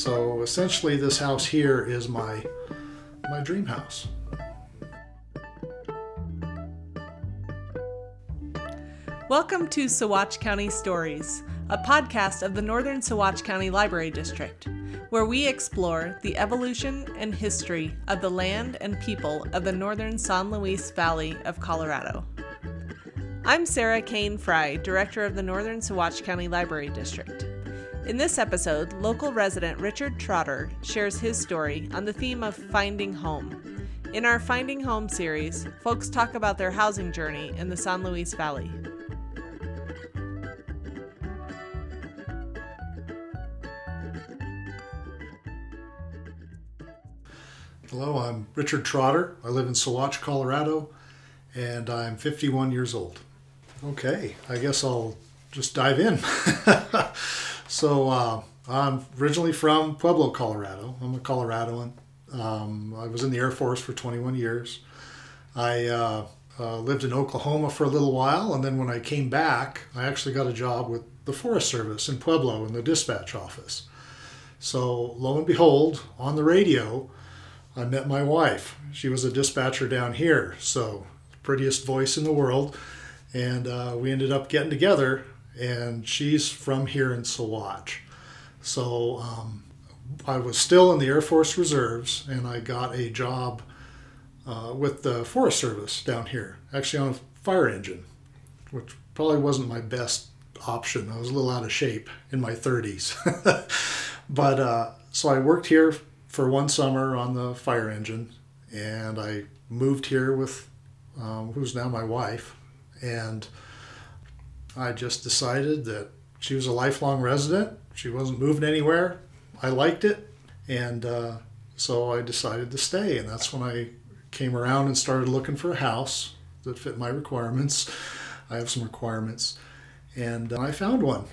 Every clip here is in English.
So essentially, this house here is my my dream house. Welcome to Saguache County Stories, a podcast of the Northern Saguache County Library District, where we explore the evolution and history of the land and people of the northern San Luis Valley of Colorado. I'm Sarah Kane Fry, Director of the Northern Saguache County Library District. In this episode, local resident Richard Trotter shares his story on the theme of finding home. In our Finding Home series, folks talk about their housing journey in the San Luis Valley. Hello, I'm Richard Trotter. I live in Saguache, Colorado, and I'm 51 years old. Okay, I guess I'll just dive in. so, uh, I'm originally from Pueblo, Colorado. I'm a Coloradoan. Um, I was in the Air Force for 21 years. I uh, uh, lived in Oklahoma for a little while, and then when I came back, I actually got a job with the Forest Service in Pueblo in the dispatch office. So, lo and behold, on the radio, I met my wife. She was a dispatcher down here, so prettiest voice in the world. And uh, we ended up getting together, and she's from here in Saguache. So um, I was still in the Air Force Reserves, and I got a job uh, with the Forest Service down here, actually on a fire engine, which probably wasn't my best option. I was a little out of shape in my 30s. but uh, so I worked here for one summer on the fire engine, and I moved here with um, who's now my wife, and I just decided that she was a lifelong resident. She wasn't moving anywhere. I liked it, and uh, so I decided to stay. And that's when I came around and started looking for a house that fit my requirements. I have some requirements, and uh, I found one.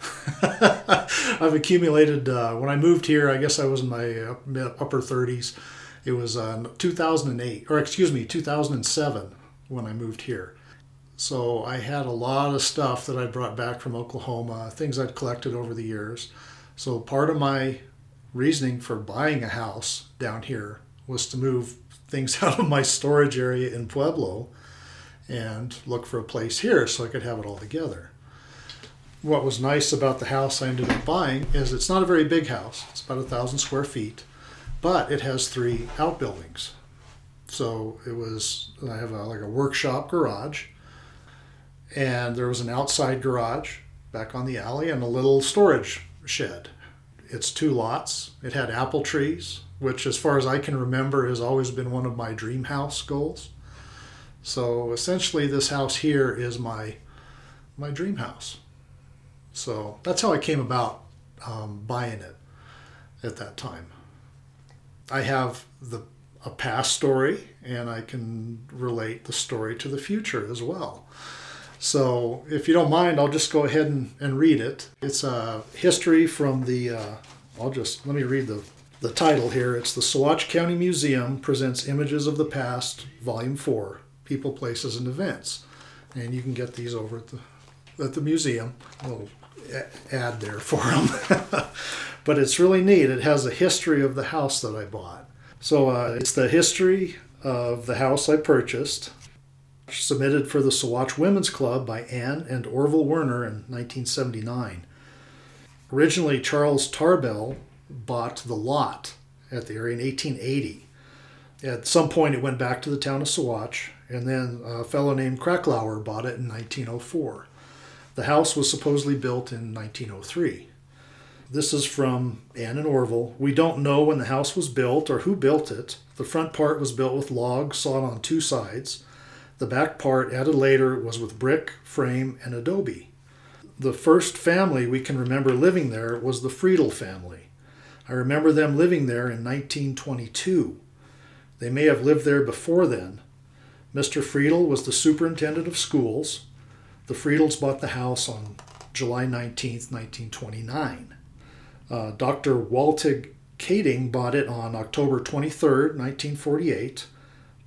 I've accumulated. Uh, when I moved here, I guess I was in my upper 30s. It was uh, 2008, or excuse me, 2007 when I moved here. So I had a lot of stuff that I brought back from Oklahoma, things I'd collected over the years. So part of my reasoning for buying a house down here was to move things out of my storage area in Pueblo and look for a place here so I could have it all together what was nice about the house I ended up buying is it's not a very big house. It's about a thousand square feet, but it has three outbuildings. So it was I have a, like a workshop garage, and there was an outside garage back on the alley and a little storage shed. It's two lots. It had apple trees, which, as far as I can remember, has always been one of my dream house goals. So essentially, this house here is my my dream house. So that's how I came about um, buying it at that time. I have the a past story, and I can relate the story to the future as well. So, if you don't mind, I'll just go ahead and, and read it. It's a history from the, uh, I'll just, let me read the, the title here. It's the Saguache County Museum Presents Images of the Past, Volume 4 People, Places, and Events. And you can get these over at the, at the museum. A little ad there for them. but it's really neat. It has a history of the house that I bought. So uh, it's the history of the house I purchased, submitted for the Saguache Women's Club by Anne and Orville Werner in 1979. Originally, Charles Tarbell bought the lot at the area in 1880. At some point, it went back to the town of Saguache, and then a fellow named Kracklauer bought it in 1904. The house was supposedly built in 1903. This is from Anne and Orville. We don't know when the house was built or who built it. The front part was built with logs sawed on two sides. The back part, added later, was with brick, frame, and adobe. The first family we can remember living there was the Friedel family. I remember them living there in 1922. They may have lived there before then. Mr. Friedel was the superintendent of schools. The Friedels bought the house on July 19, 1929. Uh, Dr. Waltig Kading bought it on October 23, 1948.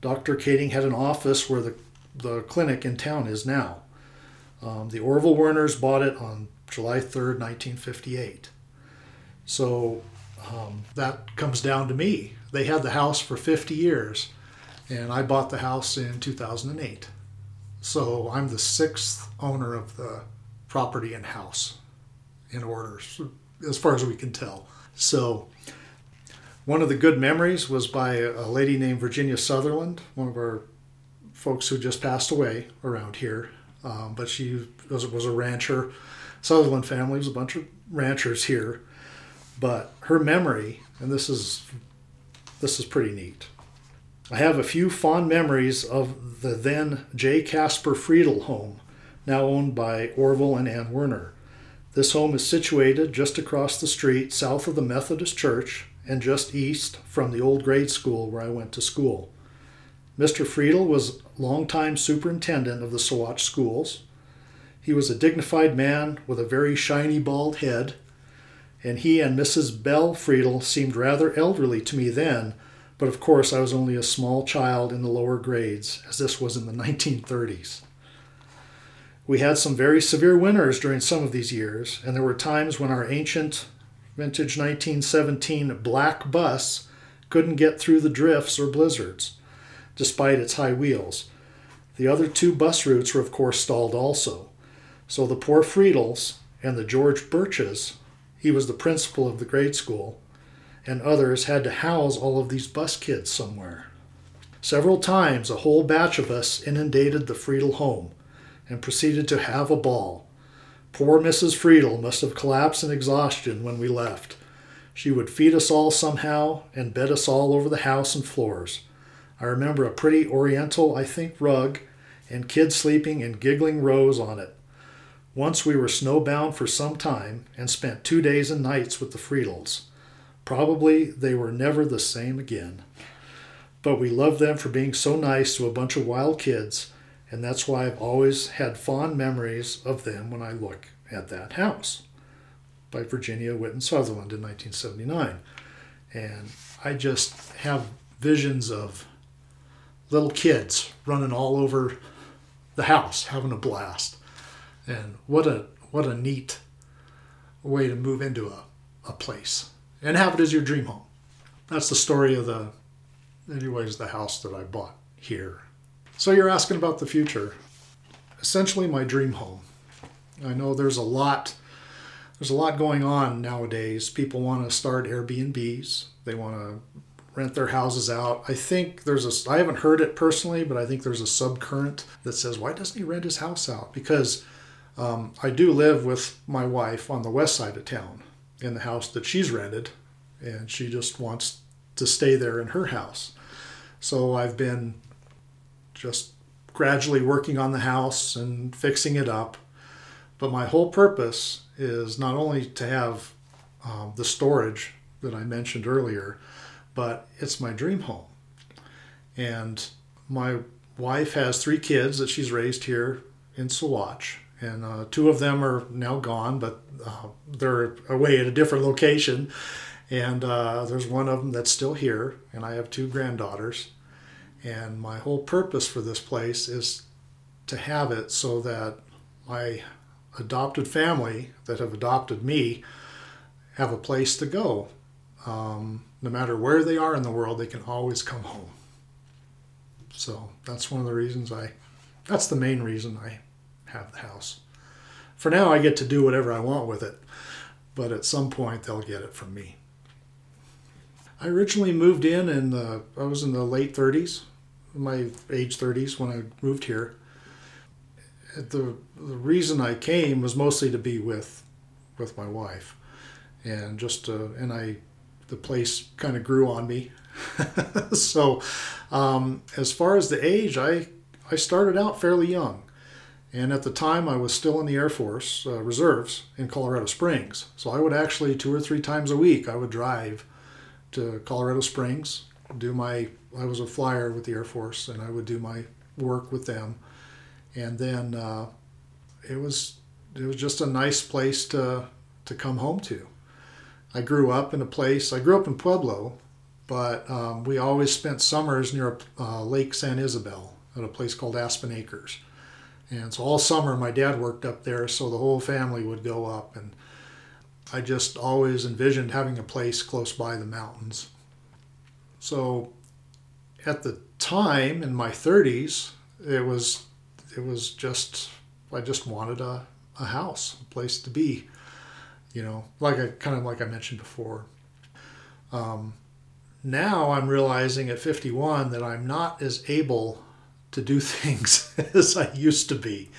Dr. Kading had an office where the, the clinic in town is now. Um, the Orville Werners bought it on July 3, 1958. So um, that comes down to me. They had the house for 50 years, and I bought the house in 2008. So I'm the sixth owner of the property and house in order, as far as we can tell. So one of the good memories was by a lady named Virginia Sutherland, one of our folks who just passed away around here. Um, but she was, was a rancher. Sutherland family was a bunch of ranchers here. But her memory, and this is this is pretty neat. I have a few fond memories of the then J. Casper Friedel home, now owned by Orville and Ann Werner. This home is situated just across the street south of the Methodist Church and just east from the old grade school where I went to school. Mr. Friedel was longtime superintendent of the Saguache schools. He was a dignified man with a very shiny bald head, and he and Mrs. Bell Friedel seemed rather elderly to me then, but of course I was only a small child in the lower grades, as this was in the 1930s. We had some very severe winters during some of these years, and there were times when our ancient vintage 1917 black bus couldn't get through the drifts or blizzards, despite its high wheels. The other two bus routes were, of course, stalled also. So the poor Friedels and the George Birches, he was the principal of the grade school, and others had to house all of these bus kids somewhere. Several times a whole batch of us inundated the Friedel home and proceeded to have a ball. Poor Mrs. Friedel must have collapsed in exhaustion when we left. She would feed us all somehow and bed us all over the house and floors. I remember a pretty oriental, I think, rug and kids sleeping in giggling rows on it. Once we were snowbound for some time and spent two days and nights with the Friedels. Probably they were never the same again. But we loved them for being so nice to a bunch of wild kids, and that's why I've always had fond memories of them when I look at that house by Virginia Whitten Sutherland in 1979. And I just have visions of little kids running all over the house having a blast. And what a what a neat way to move into a, a place and have it as your dream home. That's the story of the anyways the house that I bought here. So you're asking about the future. Essentially my dream home. I know there's a lot there's a lot going on nowadays. People want to start Airbnbs. They want to rent their houses out. I think there's a, I haven't heard it personally, but I think there's a subcurrent that says, why doesn't he rent his house out? Because um, I do live with my wife on the west side of town in the house that she's rented, and she just wants to stay there in her house. So I've been just gradually working on the house and fixing it up. But my whole purpose is not only to have um, the storage that I mentioned earlier, but it's my dream home. And my wife has three kids that she's raised here in Saguache, and uh, two of them are now gone, but uh, they're away at a different location. And uh, there's one of them that's still here, and I have two granddaughters. And my whole purpose for this place is to have it so that my adopted family that have adopted me have a place to go. Um, no matter where they are in the world, they can always come home. So that's one of the reasons I, that's the main reason I have the house. For now, I get to do whatever I want with it, but at some point, they'll get it from me. I originally moved in, in the, I was in the late 30s, my age 30s when I moved here. The, the reason I came was mostly to be with with my wife, and just to, and I the place kind of grew on me. so, um, as far as the age, I I started out fairly young, and at the time I was still in the Air Force uh, reserves in Colorado Springs. So I would actually two or three times a week I would drive to Colorado Springs, do my I was a flyer with the Air Force, and I would do my work with them, and then uh, it was it was just a nice place to to come home to. I grew up in a place, I grew up in Pueblo, but um, we always spent summers near uh, Lake San Isabel at a place called Aspen Acres. And so all summer, my dad worked up there, so the whole family would go up. And I just always envisioned having a place close by the mountains. So at the time in my 30s, it was it was just I just wanted a, a house, a place to be. You know, like I kind of like I mentioned before. Um, now I'm realizing at 51 that I'm not as able to do things as I used to be.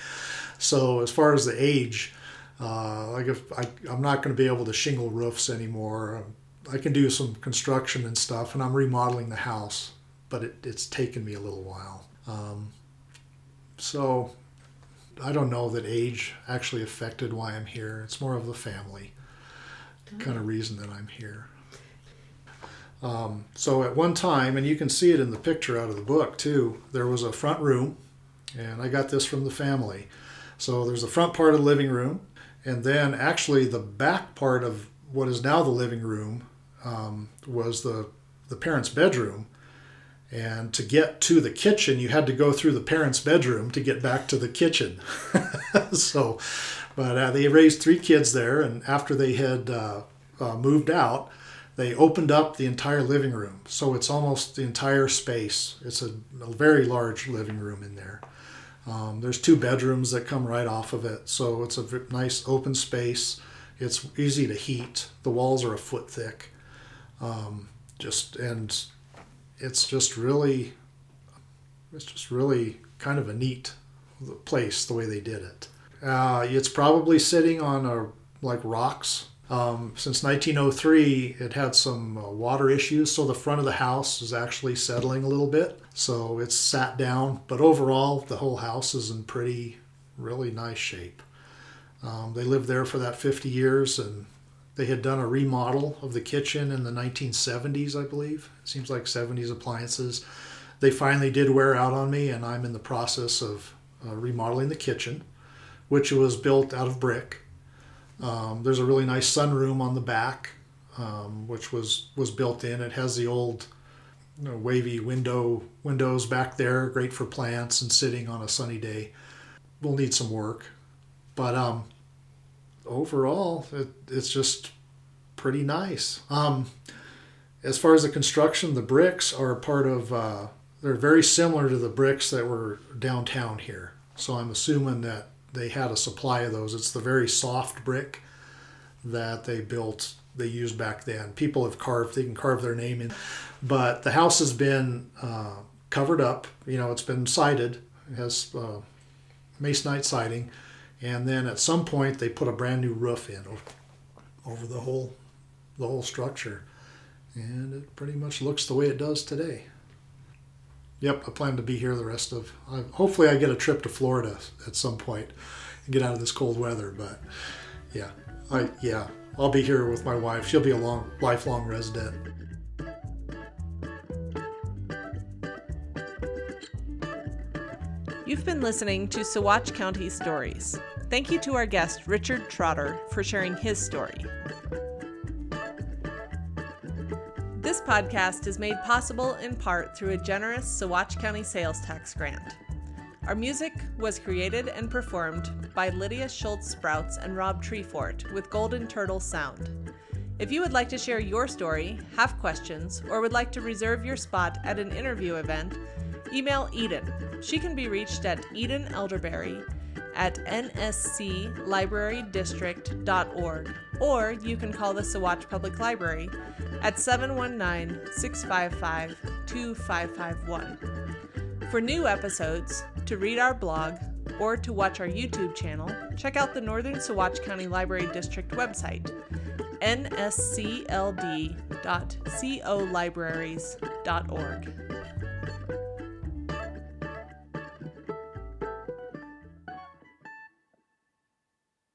So as far as the age, uh, like if I, I'm not going to be able to shingle roofs anymore. I can do some construction and stuff, and I'm remodeling the house, but it, it's taken me a little while. Um, so I don't know that age actually affected why I'm here. It's more of the family kind of reason that I'm here. Um, so at one time, and you can see it in the picture out of the book too, there was a front room, and I got this from the family. So there's the front part of the living room, and then actually the back part of what is now the living room um, was the the parents' bedroom. And to get to the kitchen, you had to go through the parents' bedroom to get back to the kitchen. so, but uh, they raised three kids there, and after they had uh, uh, moved out, they opened up the entire living room. So it's almost the entire space. It's a, a very large living room in there. Um, there's two bedrooms that come right off of it, so it's a nice open space. It's easy to heat. The walls are a foot thick. Um, just and it's just really, it's just really kind of a neat place the way they did it. Uh, it's probably sitting on a like rocks. Um, since 1903, it had some uh, water issues, so the front of the house is actually settling a little bit. So it's sat down, but overall, the whole house is in pretty, really nice shape. Um, they lived there for that 50 years, and they had done a remodel of the kitchen in the 1970s, I believe. It seems like 70s appliances. They finally did wear out on me, and I'm in the process of uh, remodeling the kitchen, which was built out of brick. Um, there's a really nice sunroom on the back, um, which was was built in. It has the old you know, wavy window windows back there, great for plants and sitting on a sunny day. We'll need some work, but um, overall, it, it's just pretty nice. Um, as far as the construction, the bricks are part of. Uh, they're very similar to the bricks that were downtown here. So I'm assuming that they had a supply of those. It's the very soft brick that they built. They used back then. People have carved. They can carve their name in, but the house has been uh, covered up. You know, it's been sided. It has uh, masonite siding and then at some point they put a brand new roof in over the whole the whole structure. And it pretty much looks the way it does today. Yep i plan to be here the rest of hopefully i get a trip to florida at some point and get out of this cold weather but yeah i yeah i'll be here with my wife. She'll be a long lifelong resident. You've been listening to Saguache County Stories. Thank you to our guest, Richard Trotter, for sharing his story. This podcast is made possible in part through a generous Saguache County sales tax grant. Our music was created and performed by Lydia Schultz Sprouts and Rob Treefort with Golden Turtle Sound. If you would like to share your story, have questions, or would like to reserve your spot at an interview event, email Eden. She can be reached at Eden Elderberry at nsclibrarydistrict.org, or you can call the Saguache Public Library at 719 655 2551. For new episodes, to read our blog, or to watch our YouTube channel, check out the Northern Saguache County Library District website, nscld.colibraries.org.